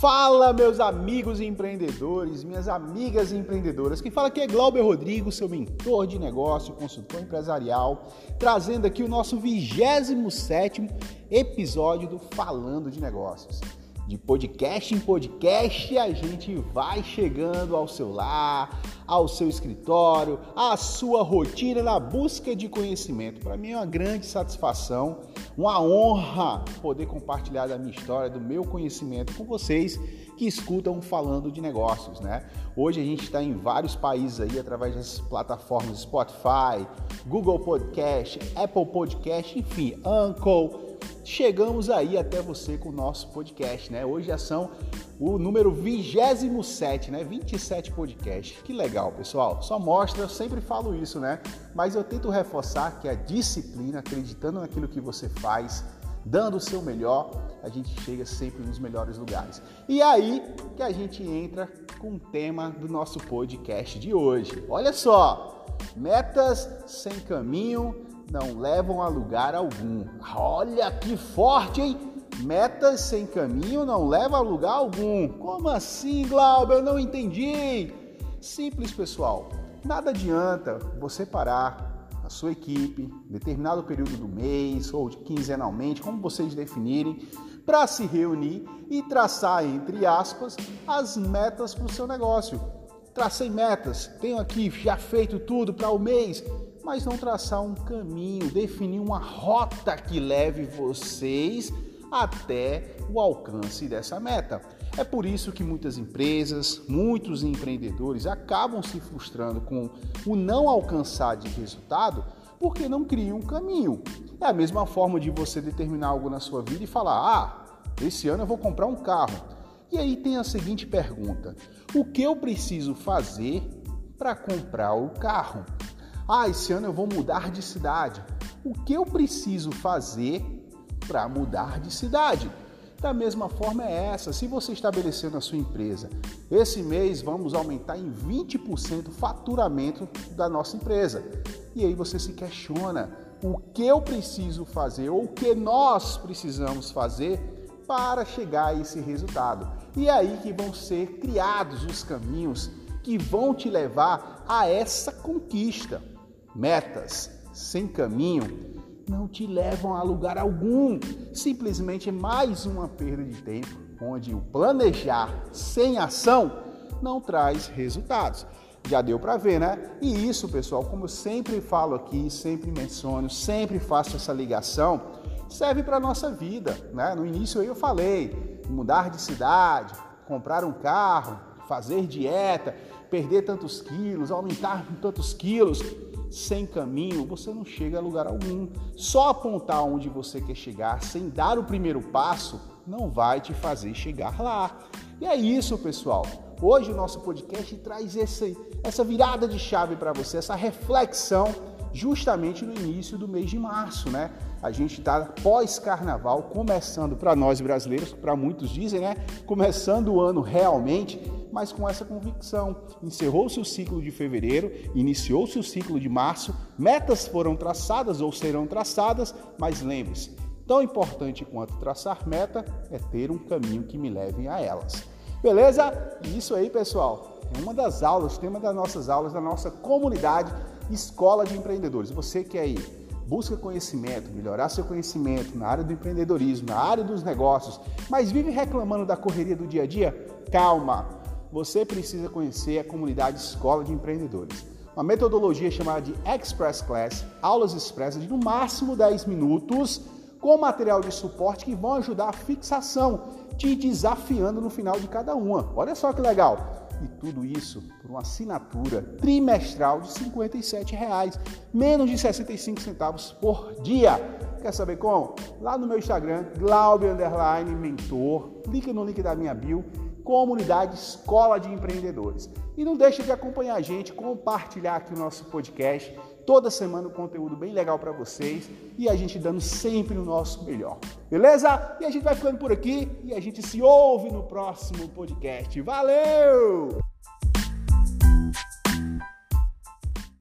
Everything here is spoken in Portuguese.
Fala, meus amigos empreendedores, minhas amigas empreendedoras. Quem fala aqui é Glauber Rodrigo, seu mentor de negócio, consultor empresarial, trazendo aqui o nosso 27 episódio do Falando de Negócios. De podcast em podcast, a gente vai chegando ao seu lar, ao seu escritório, à sua rotina na busca de conhecimento. Para mim é uma grande satisfação, uma honra poder compartilhar da minha história, do meu conhecimento com vocês que escutam falando de negócios, né? Hoje a gente está em vários países aí através das plataformas Spotify, Google Podcast, Apple Podcast, enfim, Uncle chegamos aí até você com o nosso podcast, né? Hoje já são o número 27, né? 27 podcasts. Que legal, pessoal. Só mostra, eu sempre falo isso, né? Mas eu tento reforçar que a disciplina, acreditando naquilo que você faz, dando o seu melhor, a gente chega sempre nos melhores lugares. E aí que a gente entra com o tema do nosso podcast de hoje. Olha só, metas sem caminho não levam a lugar algum. Olha que forte, hein? Metas sem caminho não levam a lugar algum. Como assim, Glauber? Eu não entendi. Simples, pessoal. Nada adianta você parar a sua equipe, determinado período do mês ou quinzenalmente, como vocês definirem, para se reunir e traçar, entre aspas, as metas para o seu negócio. Tracei metas, tenho aqui já feito tudo para o mês, mas não traçar um caminho, definir uma rota que leve vocês até o alcance dessa meta. É por isso que muitas empresas, muitos empreendedores acabam se frustrando com o não alcançar de resultado porque não criam um caminho. É a mesma forma de você determinar algo na sua vida e falar: "Ah, esse ano eu vou comprar um carro". E aí tem a seguinte pergunta: o que eu preciso fazer para comprar o carro? Ah, esse ano eu vou mudar de cidade. O que eu preciso fazer para mudar de cidade? Da mesma forma é essa, se você estabeleceu na sua empresa, esse mês vamos aumentar em 20% o faturamento da nossa empresa. E aí você se questiona, o que eu preciso fazer ou o que nós precisamos fazer para chegar a esse resultado. E é aí que vão ser criados os caminhos que vão te levar a essa conquista. Metas sem caminho não te levam a lugar algum, simplesmente mais uma perda de tempo, onde o planejar sem ação não traz resultados. Já deu para ver, né? E isso, pessoal, como eu sempre falo aqui, sempre menciono, sempre faço essa ligação, serve para nossa vida, né? No início eu falei, mudar de cidade, comprar um carro, fazer dieta, perder tantos quilos, aumentar tantos quilos, sem caminho, você não chega a lugar algum. Só apontar onde você quer chegar sem dar o primeiro passo não vai te fazer chegar lá. E é isso, pessoal. Hoje o nosso podcast traz esse, essa virada de chave para você, essa reflexão justamente no início do mês de março, né? A gente está pós-carnaval, começando para nós brasileiros, para muitos dizem, né? Começando o ano realmente mas com essa convicção. Encerrou-se o ciclo de fevereiro, iniciou-se o ciclo de março, metas foram traçadas ou serão traçadas, mas lembre-se, tão importante quanto traçar meta é ter um caminho que me leve a elas. Beleza? Isso aí, pessoal. É uma das aulas, tema das nossas aulas da nossa comunidade Escola de Empreendedores. Você que aí busca conhecimento, melhorar seu conhecimento na área do empreendedorismo, na área dos negócios, mas vive reclamando da correria do dia a dia? Calma você precisa conhecer a comunidade Escola de Empreendedores. Uma metodologia chamada de Express Class, aulas expressas de no máximo 10 minutos, com material de suporte que vão ajudar a fixação, te desafiando no final de cada uma. Olha só que legal! E tudo isso por uma assinatura trimestral de 57 reais, menos de 65 centavos por dia. Quer saber como? Lá no meu Instagram, Glaube Mentor, clica no link da minha bio comunidade Escola de Empreendedores. E não deixe de acompanhar a gente, compartilhar aqui o nosso podcast. Toda semana um conteúdo bem legal para vocês e a gente dando sempre o nosso melhor. Beleza? E a gente vai ficando por aqui e a gente se ouve no próximo podcast. Valeu!